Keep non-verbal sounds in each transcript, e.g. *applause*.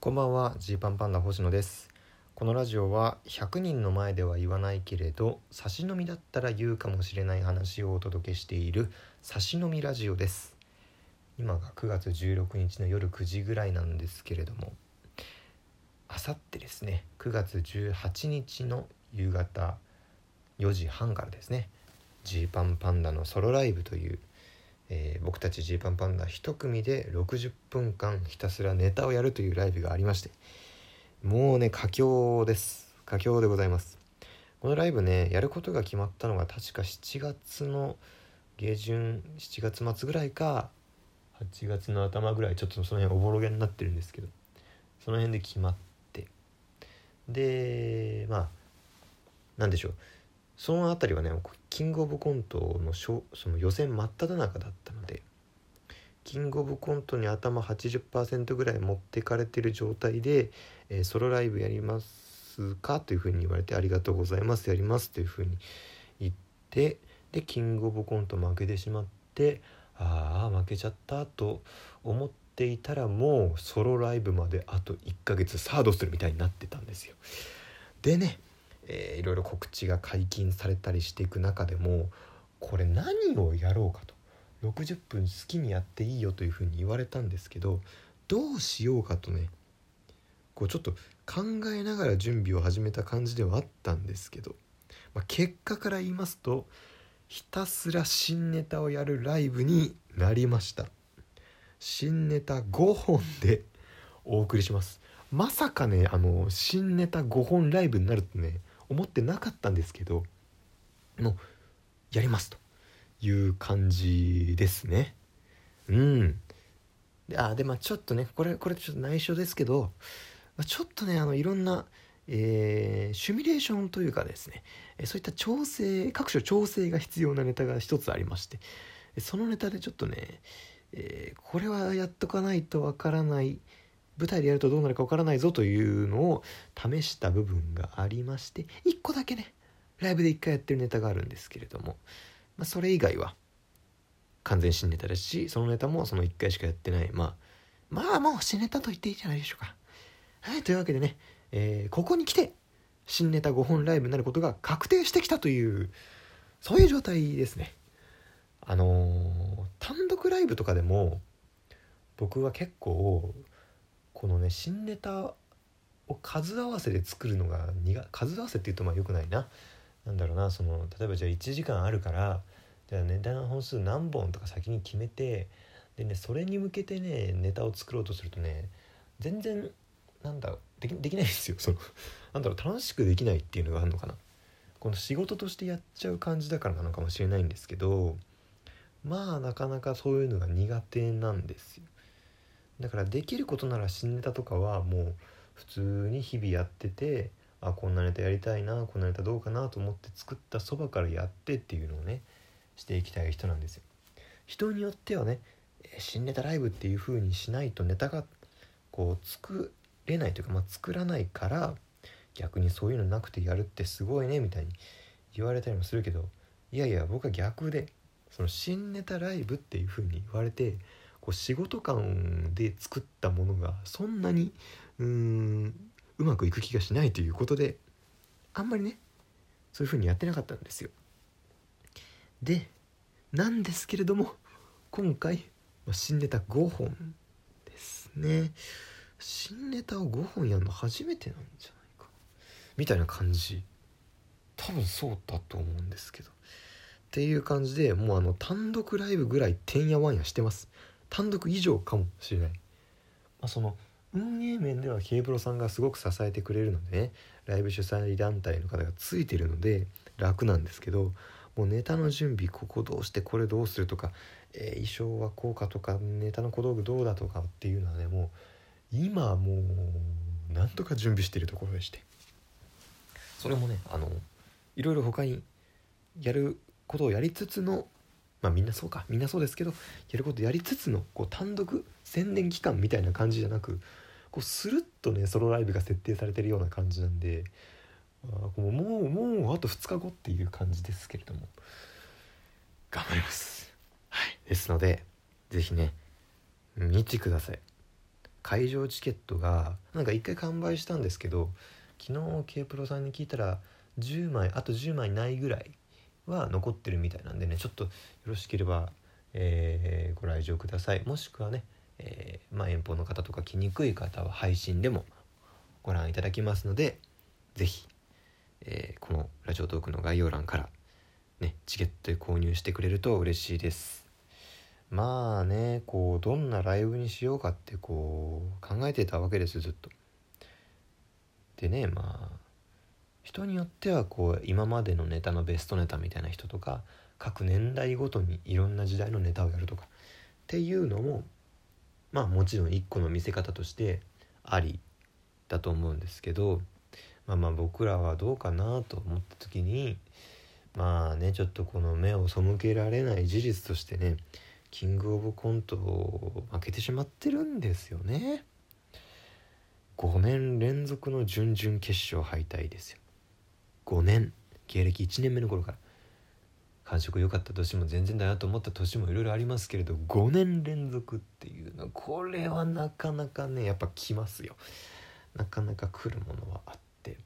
こんばんはジーパンパンダ星野です。このラジオは100人の前では言わないけれど差し飲みだったら言うかもしれない話をお届けしている差し飲みラジオです。今が9月16日の夜9時ぐらいなんですけれどもあさってですね9月18日の夕方4時半からですねジーパンパンダのソロライブというえー、僕たちジーパンパンダ1組で60分間ひたすらネタをやるというライブがありましてもうね佳境です。佳境でございます。このライブねやることが決まったのが確か7月の下旬7月末ぐらいか8月の頭ぐらいちょっとその辺おぼろげになってるんですけどその辺で決まって。でまあ何でしょう。その辺りはねキングオブコントのその予選真っ只中だったのでキングオブコントに頭80%ぐらい持ってかれてる状態で、えー、ソロライブやりますかというふうに言われてありがとうございますやりますというふうに言ってでキングオブコント負けてしまってああ負けちゃったと思っていたらもうソロライブまであと1ヶ月サードするみたいになってたんですよ。でねえー、いろいろ告知が解禁されたりしていく中でもこれ何をやろうかと。60分好きにやっていいよというふうに言われたんですけどどうしようかとね。こうちょっと考えながら準備を始めた感じではあったんですけど、まあ、結果から言いますとひたすら新ネタをやるライブになりました。新ネタ5本でお送りします。まさかねあの新ネタ5本ライブになるとね思ってなかったんですけどもうやりますという感じですね。うん。あでまあちょっとねこれこれちょっと内緒ですけどちょっとねあのいろんな、えー、シミュレーションというかですねそういった調整各種調整が必要なネタが一つありましてそのネタでちょっとね、えー、これはやっとかないとわからない舞台でやるとどうなるかわからないぞというのを試した部分がありまして1個だけねライブで1回やってるネタがあるんですけれども、まあ、それ以外は完全新ネタですしそのネタもその1回しかやってないまあまあもう新ネタと言っていいんじゃないでしょうか。はいというわけでね、えー、ここに来て新ネタ5本ライブになることが確定してきたというそういう状態ですね。あのー、単独ライブとかでも僕は結構このね新ネタを数合わせで作るのが苦数合わせっていうとまあよくないな。何だろうなその例えばじゃあ1時間あるからじゃあネタの本数何本とか先に決めてでねそれに向けてねネタを作ろうとするとね全然なんだできできないですよ。そのなんだろう楽しくできないっていうのがあるのかな。この仕事としてやっちゃう感じだからなのかもしれないんですけどまあなかなかそういうのが苦手なんですよ。だからできることなら新ネタとかはもう普通に日々やっててあこんなネタやりたいなこんなネタどうかなと思って作ったそばからやってっていうのをねしていきたい人なんですよ。人によってはね新ネタライブっていう風にしないとネタがこう作れないというか、まあ、作らないから逆にそういうのなくてやるってすごいねみたいに言われたりもするけどいやいや僕は逆でその新ネタライブっていう風に言われてこう仕事感で作ったものがそんなにうーんうまくいく気がしないということであんまりねそういう風にやってなかったんですよ。でなんですけれども今回新ネタ5本ですね。新ネタを5本やるの初めてなんじゃないか。みたいな感じ。多分そうだと思うんですけど。っていう感じでもうあの単独ライブぐらいてんやわんやしてます。単独以上かもしれない、まあ、その運営面では K プロさんがすごく支えてくれるのでねライブ主催団体の方がついてるので楽なんですけどもうネタの準備ここどうしてこれどうするとか、えー、衣装はこうかとかネタの小道具どうだとかっていうのはねもう今もうなんとか準備してるところでして。それもねあのいろいろ他にやることをやりつつのまあみんなそうか。みんなそうですけどやることやりつつのこう単独宣伝期間みたいな感じじゃなくこうスルッとねソロライブが設定されてるような感じなんであもうもうもうあと2日後っていう感じですけれども頑張ります。はい。ですので是非ね見てください。会場チケットがなんか1回完売したんですけど昨日 K プロさんに聞いたら10枚あと10枚ないぐらいは残ってるみたいなんでねちょっとよろしければ、えー、ご来場ください。もしくはね、えー、まあ、遠方の方とか来にくい方は配信でもご覧いただきますので是非、えー、このラジオトークの概要欄からねチケットで購入してくれると嬉しいです。まあねこうどんなライブにしようかってこう考えてたわけですずっと。でねまあ人によってはこう今までのネタのベストネタみたいな人とか各年代ごとにいろんな時代のネタをやるとかっていうのもまあもちろん一個の見せ方としてありだと思うんですけどまあまあ僕らはどうかなと思った時にまあねちょっとこの目を背けられない事実としてねキングオブコントを負けてしまってるんですよね。5年連続の準々決勝敗退ですよ。5年芸歴1年目の頃から感触良かった年も全然だなと思った年もいろいろありますけれど5年連続っていうのはこれはなかなかねやっぱ来ますよ。なかなか来るものはあって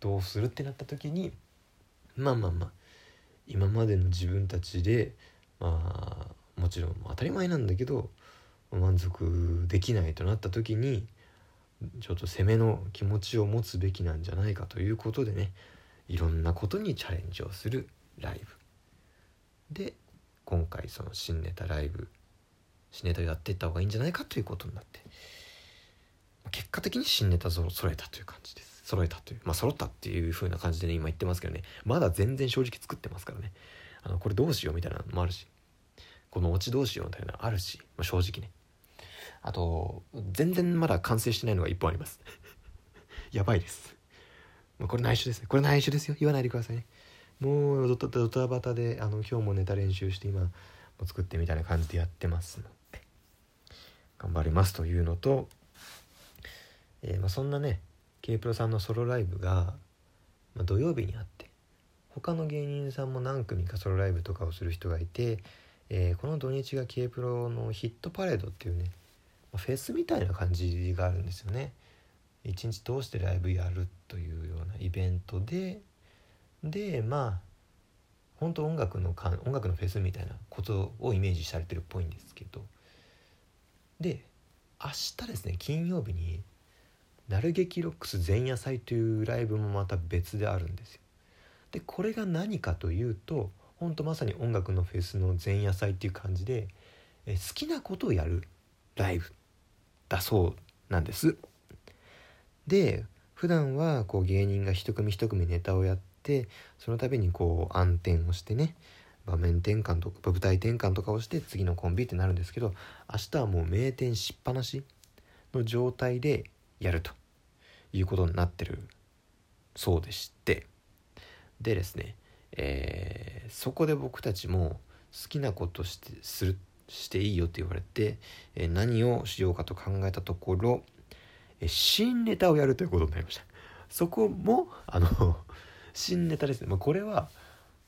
どうするってなった時にまあまあまあ今までの自分たちでまあもちろん当たり前なんだけど満足できないとなった時にちょっと攻めの気持ちを持つべきなんじゃないかということでねいろんなことにチャレンジをするライブ。で今回その新ネタライブ新ネタやっていった方がいいんじゃないかということになって結果的に新ネタ揃えたという感じです。揃えたというまあ揃ったっていう風な感じでね今言ってますけどねまだ全然正直作ってますからね。あのこれどうしようみたいなのもあるしこのオチどうしようみたいなのあるし、まあ、正直ね。あと全然まだ完成してないのが1本あります。*laughs* やばいです、これ内緒ですね。これ内緒ですよ。言わないでくださいね。もうドタドタバタであの今日もネタ練習して今も作ってみたいな感じでやってますので頑張りますというのと、えー、まあ、そんなね K プロさんのソロライブが、まあ、土曜日にあって他の芸人さんも何組かソロライブとかをする人がいて、えー、この土日が K プロのヒットパレードっていうねまあフェスみたいな感じがあるんですよね。一日通してライブやるというようなイベントででまあ本当音楽のか音楽のフェスみたいなことをイメージされてるっぽいんですけどで明日ですね金曜日に「なる劇ロックス前夜祭」というライブもまた別であるんですよ。でこれが何かというと本当まさに音楽のフェスの前夜祭っていう感じでえ好きなことをやるライブだそうなんです。で普段はこう芸人が一組一組ネタをやってその度にこう暗転をしてね場面転換とか舞台転換とかをして次のコンビってなるんですけど明日はもう名店しっぱなしの状態でやるということになってるそうでしてでですね、えー、そこで僕たちも好きなことしてするしていいよって言われて、えー、何をしようかと考えたところ新ネタをやるということになりました。そこもあの *laughs* 新ネタですね、まあ、これは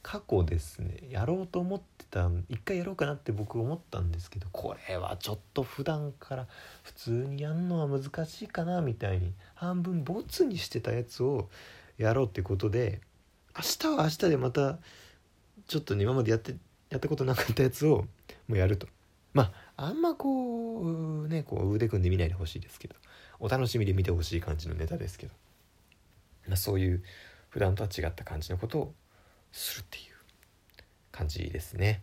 過去ですね。やろうと思ってた一回やろうかなって僕思ったんですけどこれはちょっと普段から普通にやるのは難しいかなみたいに半分ボツにしてたやつをやろうってことで明日は明日でまたちょっと今までやってやったことなかったやつをもうやると。まああんまこうねこう腕組んで見ないでほしいですけどお楽しみで見てほしい感じのネタですけど、まあ、そういう普段とは違った感じのことをするっていう感じですね。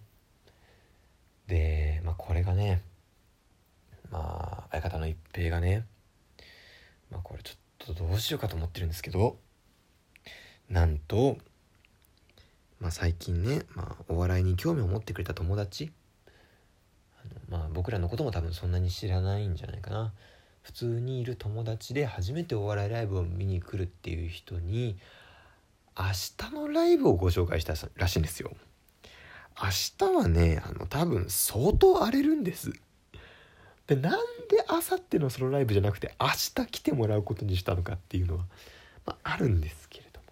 で、まあ、これがねまあ相方の一平がねまあこれちょっとどうしようかと思ってるんですけどなんと、まあ、最近ね、まあ、お笑いに興味を持ってくれた友達まあ僕らのことも多分そんなに知らないんじゃないかな。普通にいる友達で初めてお笑いライブを見に来るっていう人に明日のライブをご紹介したらしいんですよ。明日はねあの多分相当荒れるんです。でなんであさってのそのライブじゃなくて明日来てもらうことにしたのかっていうのは、まあ、あるんですけれども。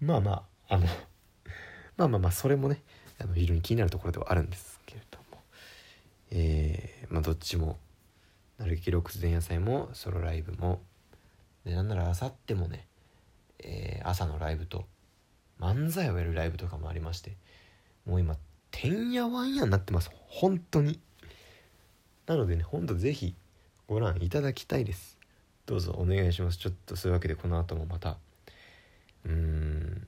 まあまああのまあまあまあそれもねあの非常に気になるところではあるんです。えー、まあどっちも。なる劇六前夜祭もソロライブも。でなんならあさってもね、えー、朝のライブと漫才をやるライブとかもありましてもう今てんやわんやになってます。本当に。なのでねほんと是非ご覧いただきたいです。どうぞお願いします。ちょっとそういうわけでこの後もまたうーん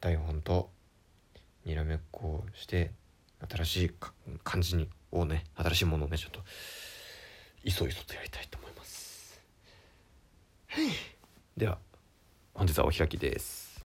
台本とにらめっこをして新しい感じにをね新しいものをねちょっといそいそとやりたいと思います。では本日はお開きです。